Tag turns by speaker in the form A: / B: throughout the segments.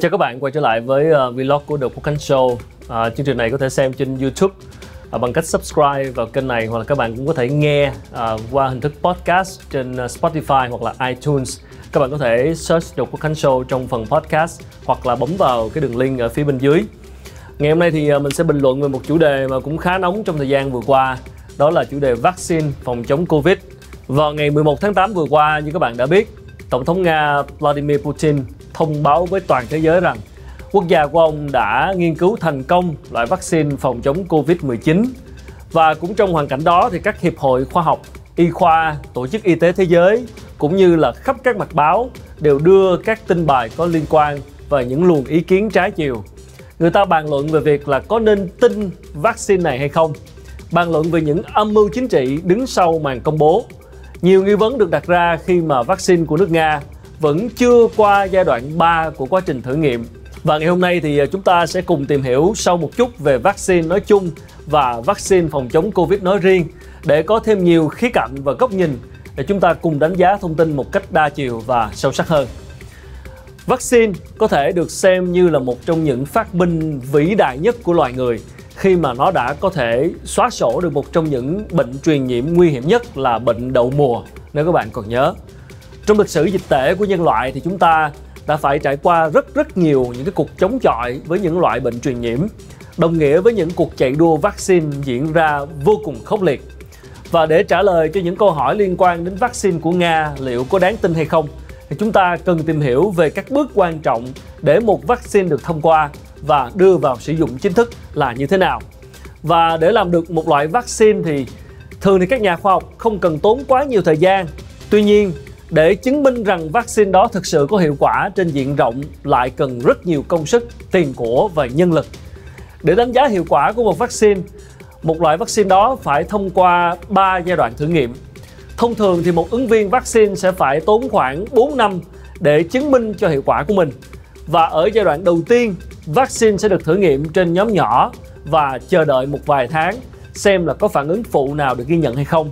A: Chào các bạn quay trở lại với uh, vlog của The Podcast Show. Uh, chương trình này có thể xem trên YouTube uh, bằng cách subscribe vào kênh này hoặc là các bạn cũng có thể nghe uh, qua hình thức podcast trên uh, Spotify hoặc là iTunes. Các bạn có thể search The Podcast Show trong phần podcast hoặc là bấm vào cái đường link ở phía bên dưới. Ngày hôm nay thì uh, mình sẽ bình luận về một chủ đề mà cũng khá nóng trong thời gian vừa qua. Đó là chủ đề vaccine phòng chống Covid. Vào ngày 11 tháng 8 vừa qua, như các bạn đã biết, Tổng thống Nga Vladimir Putin thông báo với toàn thế giới rằng quốc gia của ông đã nghiên cứu thành công loại vaccine phòng chống Covid-19. Và cũng trong hoàn cảnh đó thì các hiệp hội khoa học, y khoa, tổ chức y tế thế giới cũng như là khắp các mặt báo đều đưa các tin bài có liên quan và những luồng ý kiến trái chiều. Người ta bàn luận về việc là có nên tin vaccine này hay không, bàn luận về những âm mưu chính trị đứng sau màn công bố. Nhiều nghi vấn được đặt ra khi mà vaccine của nước Nga vẫn chưa qua giai đoạn 3 của quá trình thử nghiệm. Và ngày hôm nay thì à, chúng ta sẽ cùng tìm hiểu sâu một chút về vaccine nói chung và vaccine phòng chống Covid nói riêng để có thêm nhiều khía cạnh và góc nhìn để chúng ta cùng đánh giá thông tin một cách đa chiều và sâu sắc hơn. Vaccine có thể được xem như là một trong những phát minh vĩ đại nhất của loài người, khi mà nó đã có thể xóa sổ được một trong những bệnh truyền nhiễm nguy hiểm nhất là bệnh đậu mùa, nếu các bạn còn nhớ. Trong lịch sử dịch tễ của nhân loại thì chúng ta đã phải trải qua rất rất nhiều những cái cuộc chống chọi với những loại bệnh truyền nhiễm đồng nghĩa với những cuộc chạy đua vaccine diễn ra vô cùng khốc liệt. Và để trả lời cho những câu hỏi liên quan đến vaccine của Nga liệu có đáng tin hay không thì chúng ta cần tìm hiểu về các bước quan trọng để một vaccine được thông qua và đưa vào sử dụng chính thức là như thế nào. Và để làm được một loại vaccine thì thường thì các nhà khoa học không cần tốn quá nhiều thời gian. Tuy nhiên, để chứng minh rằng vaccine đó thực sự có hiệu quả trên diện rộng lại cần rất nhiều công sức, tiền của và nhân lực. Để đánh giá hiệu quả của một vaccine, một loại vaccine đó phải thông qua 3 giai đoạn thử nghiệm. Thông thường thì một ứng viên vaccine sẽ phải tốn khoảng 4 năm để chứng minh cho hiệu quả của mình. Và ở giai đoạn đầu tiên, vaccine sẽ được thử nghiệm trên nhóm nhỏ và chờ đợi một vài tháng xem là có phản ứng phụ nào được ghi nhận hay không.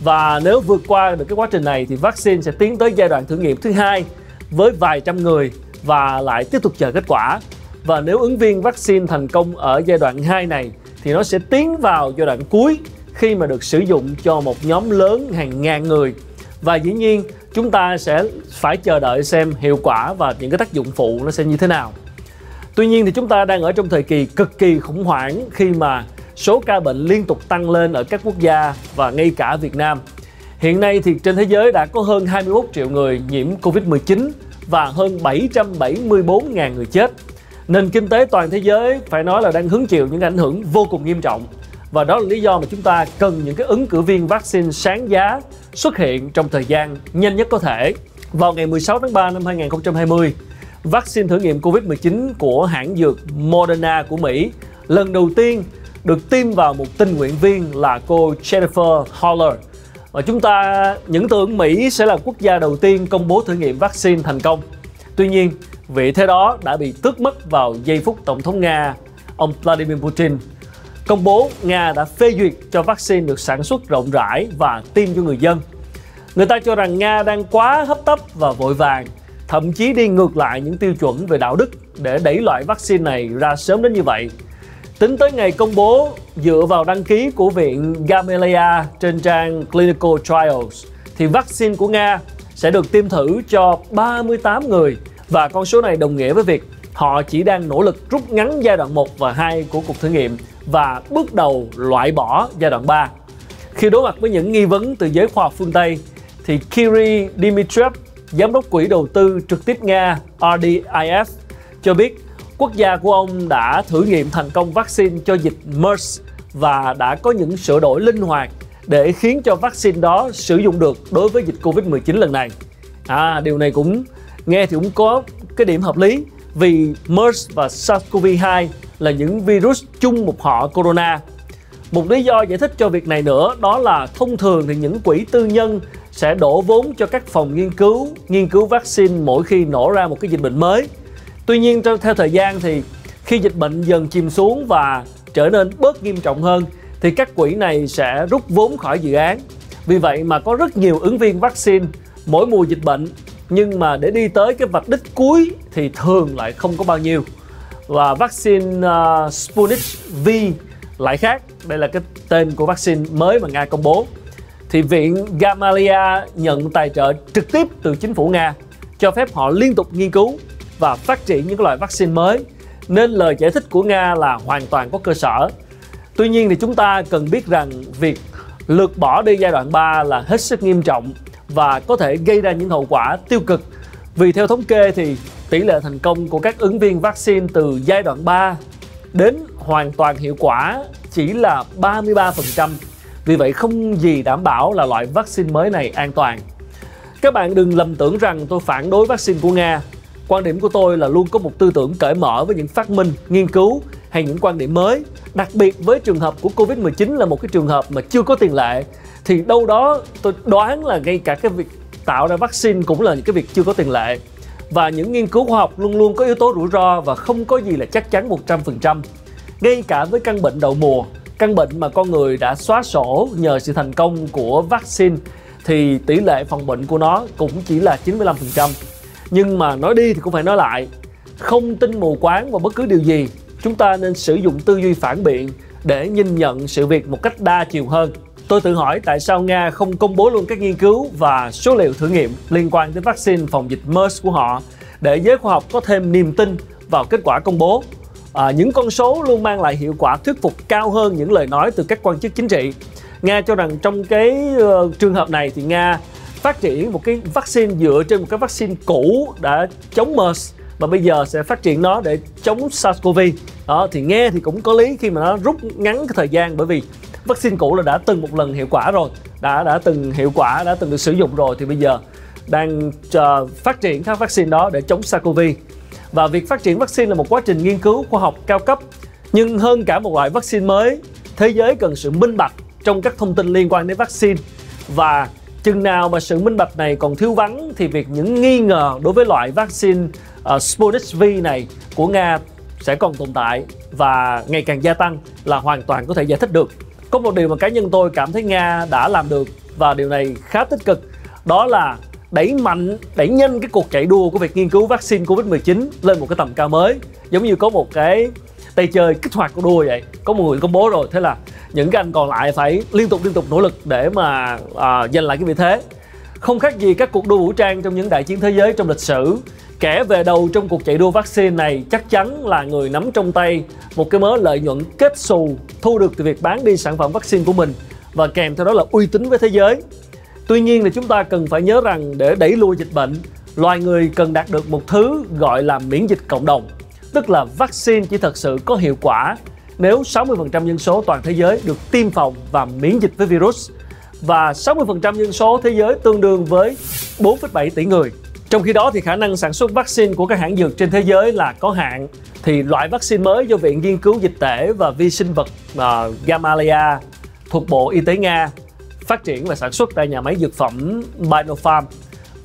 A: Và nếu vượt qua được cái quá trình này thì vaccine sẽ tiến tới giai đoạn thử nghiệm thứ hai với vài trăm người và lại tiếp tục chờ kết quả. Và nếu ứng viên vaccine thành công ở giai đoạn 2 này thì nó sẽ tiến vào giai đoạn cuối khi mà được sử dụng cho một nhóm lớn hàng ngàn người. Và dĩ nhiên, chúng ta sẽ phải chờ đợi xem hiệu quả và những cái tác dụng phụ nó sẽ như thế nào. Tuy nhiên thì chúng ta đang ở trong thời kỳ cực kỳ khủng hoảng khi mà số ca bệnh liên tục tăng lên ở các quốc gia và ngay cả Việt Nam. Hiện nay thì trên thế giới đã có hơn 21 triệu người nhiễm Covid-19 và hơn 774.000 người chết. Nền kinh tế toàn thế giới phải nói là đang hứng chịu những ảnh hưởng vô cùng nghiêm trọng. Và đó là lý do mà chúng ta cần những cái ứng cử viên vaccine sáng giá xuất hiện trong thời gian nhanh nhất có thể. Vào ngày 16 tháng 3 năm 2020, vaccine thử nghiệm Covid-19 của hãng dược Moderna của Mỹ lần đầu tiên được tiêm vào một tình nguyện viên là cô Jennifer Haller. Và chúng ta những tưởng Mỹ sẽ là quốc gia đầu tiên công bố thử nghiệm vaccine thành công. Tuy nhiên, vị thế đó đã bị tước mất vào giây phút Tổng thống Nga, ông Vladimir Putin, công bố Nga đã phê duyệt cho vaccine được sản xuất rộng rãi và tiêm cho người dân. Người ta cho rằng Nga đang quá hấp tấp và vội vàng, thậm chí đi ngược lại những tiêu chuẩn về đạo đức để đẩy loại vaccine này ra sớm đến như vậy Tính tới ngày công bố, dựa vào đăng ký của Viện Gamaleya trên trang Clinical Trials, thì vaccine của Nga sẽ được tiêm thử cho 38 người và con số này đồng nghĩa với việc họ chỉ đang nỗ lực rút ngắn giai đoạn 1 và 2 của cuộc thử nghiệm và bước đầu loại bỏ giai đoạn 3. Khi đối mặt với những nghi vấn từ giới khoa học phương Tây, thì Kiri Dmitriev, giám đốc quỹ đầu tư trực tiếp Nga RDIF, cho biết quốc gia của ông đã thử nghiệm thành công vaccine cho dịch MERS và đã có những sửa đổi linh hoạt để khiến cho vaccine đó sử dụng được đối với dịch Covid-19 lần này. À, điều này cũng nghe thì cũng có cái điểm hợp lý vì MERS và SARS-CoV-2 là những virus chung một họ corona. Một lý do giải thích cho việc này nữa đó là thông thường thì những quỹ tư nhân sẽ đổ vốn cho các phòng nghiên cứu, nghiên cứu vaccine mỗi khi nổ ra một cái dịch bệnh mới Tuy nhiên theo thời gian thì khi dịch bệnh dần chìm xuống và trở nên bớt nghiêm trọng hơn thì các quỹ này sẽ rút vốn khỏi dự án. Vì vậy mà có rất nhiều ứng viên vaccine mỗi mùa dịch bệnh nhưng mà để đi tới cái vạch đích cuối thì thường lại không có bao nhiêu. Và vaccine uh, Sputnik V lại khác. Đây là cái tên của vaccine mới mà Nga công bố. Thì viện Gamaleya nhận tài trợ trực tiếp từ chính phủ Nga cho phép họ liên tục nghiên cứu và phát triển những loại vaccine mới nên lời giải thích của Nga là hoàn toàn có cơ sở. Tuy nhiên thì chúng ta cần biết rằng việc lược bỏ đi giai đoạn 3 là hết sức nghiêm trọng và có thể gây ra những hậu quả tiêu cực. Vì theo thống kê thì tỷ lệ thành công của các ứng viên vaccine từ giai đoạn 3 đến hoàn toàn hiệu quả chỉ là 33%. Vì vậy không gì đảm bảo là loại vaccine mới này an toàn. Các bạn đừng lầm tưởng rằng tôi phản đối vaccine của Nga. Quan điểm của tôi là luôn có một tư tưởng cởi mở với những phát minh, nghiên cứu hay những quan điểm mới. Đặc biệt với trường hợp của Covid-19 là một cái trường hợp mà chưa có tiền lệ thì đâu đó tôi đoán là ngay cả cái việc tạo ra vaccine cũng là những cái việc chưa có tiền lệ và những nghiên cứu khoa học luôn luôn có yếu tố rủi ro và không có gì là chắc chắn 100%. Ngay cả với căn bệnh đậu mùa, căn bệnh mà con người đã xóa sổ nhờ sự thành công của vaccine thì tỷ lệ phòng bệnh của nó cũng chỉ là 95%. Nhưng mà nói đi thì cũng phải nói lại, không tin mù quáng vào bất cứ điều gì, chúng ta nên sử dụng tư duy phản biện để nhìn nhận sự việc một cách đa chiều hơn. Tôi tự hỏi tại sao Nga không công bố luôn các nghiên cứu và số liệu thử nghiệm liên quan đến vaccine phòng dịch MERS của họ để giới khoa học có thêm niềm tin vào kết quả công bố. À, những con số luôn mang lại hiệu quả thuyết phục cao hơn những lời nói từ các quan chức chính trị. Nga cho rằng trong cái uh, trường hợp này thì Nga phát triển một cái vaccine dựa trên một cái vaccine cũ đã chống MERS và bây giờ sẽ phát triển nó để chống SARS-CoV. Đó thì nghe thì cũng có lý khi mà nó rút ngắn cái thời gian bởi vì vaccine cũ là đã từng một lần hiệu quả rồi, đã đã từng hiệu quả, đã từng được sử dụng rồi thì bây giờ đang uh, phát triển các vaccine đó để chống SARS-CoV. Và việc phát triển vaccine là một quá trình nghiên cứu khoa học cao cấp. Nhưng hơn cả một loại vaccine mới, thế giới cần sự minh bạch trong các thông tin liên quan đến vaccine và chừng nào mà sự minh bạch này còn thiếu vắng thì việc những nghi ngờ đối với loại vaccine uh, Sputnik V này của Nga sẽ còn tồn tại và ngày càng gia tăng là hoàn toàn có thể giải thích được. Có một điều mà cá nhân tôi cảm thấy Nga đã làm được và điều này khá tích cực đó là đẩy mạnh, đẩy nhanh cái cuộc chạy đua của việc nghiên cứu vaccine Covid-19 lên một cái tầm cao mới. Giống như có một cái tay chơi kích hoạt của đua vậy. Có một người công bố rồi, thế là những cái anh còn lại phải liên tục liên tục nỗ lực để mà à, giành lại cái vị thế. Không khác gì các cuộc đua vũ trang trong những đại chiến thế giới trong lịch sử. Kẻ về đầu trong cuộc chạy đua vaccine này chắc chắn là người nắm trong tay một cái mớ lợi nhuận kết xù thu được từ việc bán đi sản phẩm vaccine của mình và kèm theo đó là uy tín với thế giới Tuy nhiên thì chúng ta cần phải nhớ rằng để đẩy lùi dịch bệnh, loài người cần đạt được một thứ gọi là miễn dịch cộng đồng, tức là vaccine chỉ thật sự có hiệu quả nếu 60% dân số toàn thế giới được tiêm phòng và miễn dịch với virus và 60% dân số thế giới tương đương với 4,7 tỷ người. Trong khi đó thì khả năng sản xuất vaccine của các hãng dược trên thế giới là có hạn thì loại vaccine mới do Viện Nghiên cứu Dịch tễ và Vi sinh vật uh, Gamaleya thuộc Bộ Y tế Nga phát triển và sản xuất tại nhà máy dược phẩm Binopharm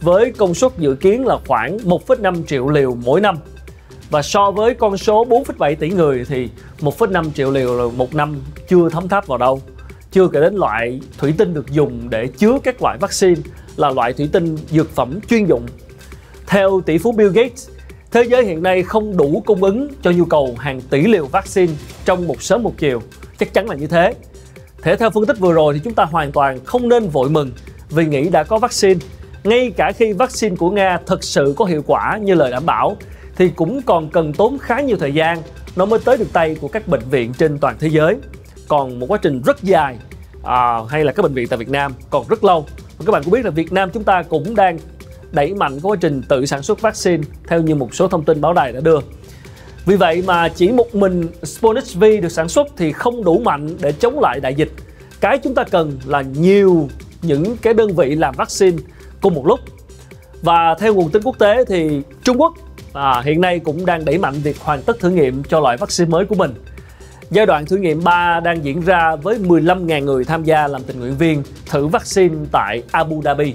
A: với công suất dự kiến là khoảng 1,5 triệu liều mỗi năm. Và so với con số 4,7 tỷ người thì 1,5 triệu liều là một năm chưa thấm tháp vào đâu. Chưa kể đến loại thủy tinh được dùng để chứa các loại vaccine là loại thủy tinh dược phẩm chuyên dụng. Theo tỷ phú Bill Gates, thế giới hiện nay không đủ cung ứng cho nhu cầu hàng tỷ liều vaccine trong một sớm một chiều. Chắc chắn là như thế. Thế theo phân tích vừa rồi thì chúng ta hoàn toàn không nên vội mừng vì nghĩ đã có vaccine. Ngay cả khi vaccine của Nga thực sự có hiệu quả như lời đảm bảo thì cũng còn cần tốn khá nhiều thời gian nó mới tới được tay của các bệnh viện trên toàn thế giới. Còn một quá trình rất dài à, hay là các bệnh viện tại Việt Nam còn rất lâu. Và các bạn cũng biết là Việt Nam chúng ta cũng đang đẩy mạnh quá trình tự sản xuất vaccine theo như một số thông tin báo đài đã đưa. Vì vậy mà chỉ một mình Sputnik V được sản xuất thì không đủ mạnh để chống lại đại dịch. Cái chúng ta cần là nhiều những cái đơn vị làm vaccine cùng một lúc. Và theo nguồn tin quốc tế thì Trung Quốc à, hiện nay cũng đang đẩy mạnh việc hoàn tất thử nghiệm cho loại vaccine mới của mình. Giai đoạn thử nghiệm 3 đang diễn ra với 15.000 người tham gia làm tình nguyện viên thử vaccine tại Abu Dhabi.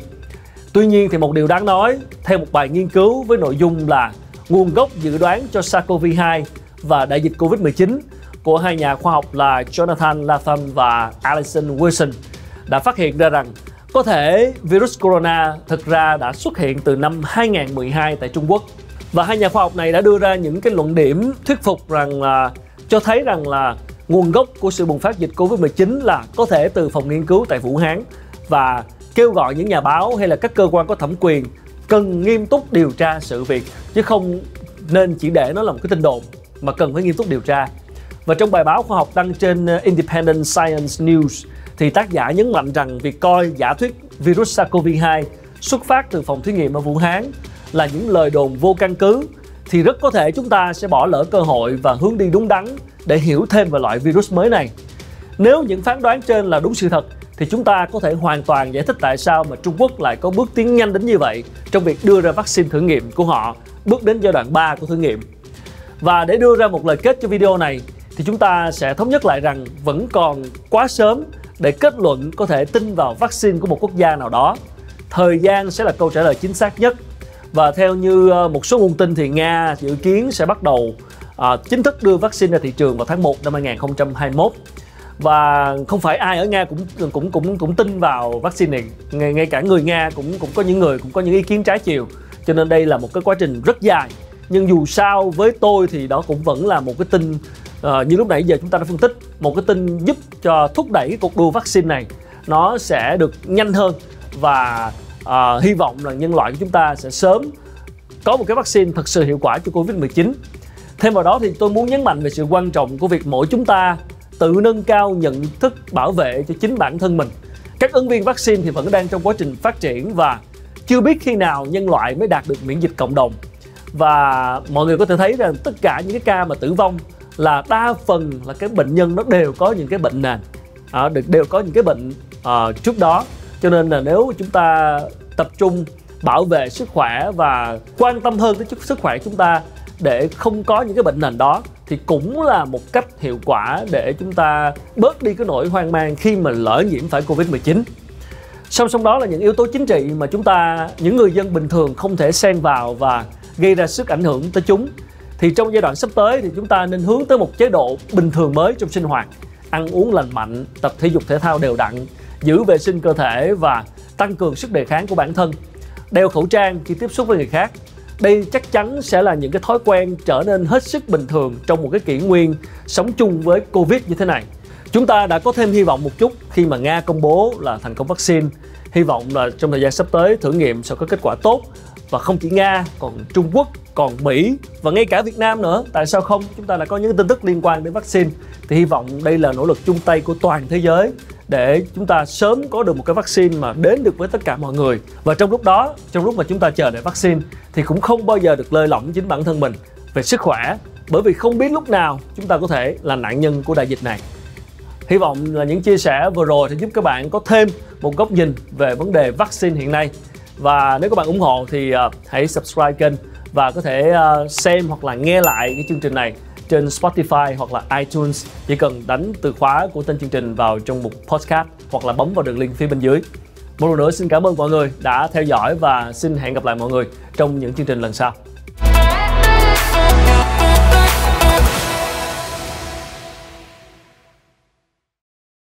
A: Tuy nhiên thì một điều đáng nói, theo một bài nghiên cứu với nội dung là nguồn gốc dự đoán cho SARS-CoV-2 và đại dịch Covid-19 của hai nhà khoa học là Jonathan Latham và Alison Wilson đã phát hiện ra rằng Có thể virus corona thực ra đã xuất hiện từ năm 2012 tại Trung Quốc và hai nhà khoa học này đã đưa ra những cái luận điểm thuyết phục rằng là, cho thấy rằng là nguồn gốc của sự bùng phát dịch Covid-19 là có thể từ phòng nghiên cứu tại Vũ Hán và kêu gọi những nhà báo hay là các cơ quan có thẩm quyền cần nghiêm túc điều tra sự việc, chứ không nên chỉ để nó là một cái tin đồn mà cần phải nghiêm túc điều tra. Và trong bài báo khoa học đăng trên ờ, Independent Science News thì tác giả nhấn mạnh rằng việc coi giả thuyết virus SARS-CoV-2 xuất phát từ phòng thí nghiệm ở Vũ Hán là những lời đồn vô căn cứ, thì rất có thể chúng ta sẽ bỏ lỡ cơ hội và hướng đi đúng đắn để hiểu thêm về loại virus mới này. Nếu những phán đoán trên là đúng sự thật, thì chúng ta có thể hoàn toàn giải thích tại sao mà Trung Quốc lại có bước tiến nhanh đến như vậy trong việc đưa ra vaccine thử nghiệm của họ bước đến giai đoạn 3 của thử nghiệm. Và để đưa ra một lời kết cho video này, thì chúng ta sẽ thống nhất lại rằng vẫn còn quá sớm để kết luận có thể tin vào vaccine của một quốc gia nào đó. Thời gian sẽ là câu trả lời chính xác nhất. Và theo như ờ, một số nguồn tin thì Nga dự kiến sẽ bắt đầu uh, chính thức đưa vaccine ra thị trường vào tháng 1 năm 2021 và không phải ai ở Nga cũng cũng cũng cũng tin vào vaccine này. Ngay, ngay cả người Nga cũng cũng có những người cũng có những ý kiến trái chiều. Cho nên đây là một cái quá trình rất dài. Nhưng dù sao với tôi thì đó cũng vẫn là một cái tin uh, như lúc nãy giờ chúng ta đã phân tích một cái tin giúp cho thúc đẩy cái cuộc đua vaccine này. Nó sẽ được nhanh hơn và uh, hy vọng là nhân loại của chúng ta sẽ sớm có một cái vaccine thật sự hiệu quả cho Covid-19. Thêm vào đó thì tôi muốn nhấn mạnh về sự quan trọng của việc mỗi chúng ta tự nâng cao nhận thức bảo vệ cho chính bản thân mình. Các ứng viên vaccine thì vẫn đang trong quá trình phát triển và chưa biết khi nào nhân loại mới đạt được miễn dịch cộng đồng. Và mọi người có thể thấy rằng tất cả những cái ca mà tử vong là đa phần là cái bệnh nhân nó đều có những cái bệnh nền, à, đều có những cái bệnh à, trước đó. Cho nên là nếu chúng ta tập trung bảo vệ sức khỏe và quan tâm hơn tới sức khỏe chúng ta để không có những cái bệnh nền đó thì cũng là một cách hiệu quả để chúng ta bớt đi cái nỗi hoang mang khi mà lỡ nhiễm phải Covid-19. Song song đó là những yếu tố chính trị mà chúng ta, những người dân bình thường không thể xen vào và gây ra sức ảnh hưởng tới chúng. Thì trong giai đoạn sắp tới thì chúng ta nên hướng tới một chế độ bình thường mới trong sinh hoạt, ăn uống lành mạnh, tập thể dục thể thao đều đặn, giữ vệ sinh cơ thể và tăng cường sức đề kháng của bản thân, đeo khẩu trang khi tiếp xúc với người khác, đây chắc chắn sẽ là những cái thói quen trở nên hết sức bình thường trong một cái kỷ nguyên sống chung với Covid như thế này. Chúng ta đã có thêm hy vọng một chút khi mà Nga công bố là thành công vaccine. Hy vọng là trong thời gian sắp tới thử nghiệm sẽ có kết quả tốt và không chỉ Nga, còn Trung Quốc, còn Mỹ và ngay cả Việt Nam nữa. Tại sao không? Chúng ta đã có những tin tức liên quan đến vaccine. Thì hy vọng đây là nỗ lực chung tay của toàn thế giới để chúng ta sớm có được một cái vaccine mà đến được với tất cả mọi người. Và trong lúc đó, trong lúc mà chúng ta chờ đợi vaccine, thì cũng không bao giờ được lơi lỏng chính bản thân mình về sức khỏe, bởi vì không biết lúc nào chúng ta có thể là nạn nhân của đại dịch này. Hy vọng là những chia sẻ vừa rồi sẽ giúp các bạn có thêm một góc nhìn về vấn đề vaccine hiện nay. Và nếu các bạn ủng hộ thì ờ, hãy subscribe kênh và có thể ờ, xem hoặc là nghe lại cái chương trình này trên Spotify hoặc là iTunes chỉ cần đánh từ khóa của tên chương trình vào trong mục podcast hoặc là bấm vào đường link phía bên dưới. Một lần nữa, xin cảm ơn mọi người đã theo dõi và xin hẹn gặp lại mọi người trong những chương trình lần sau.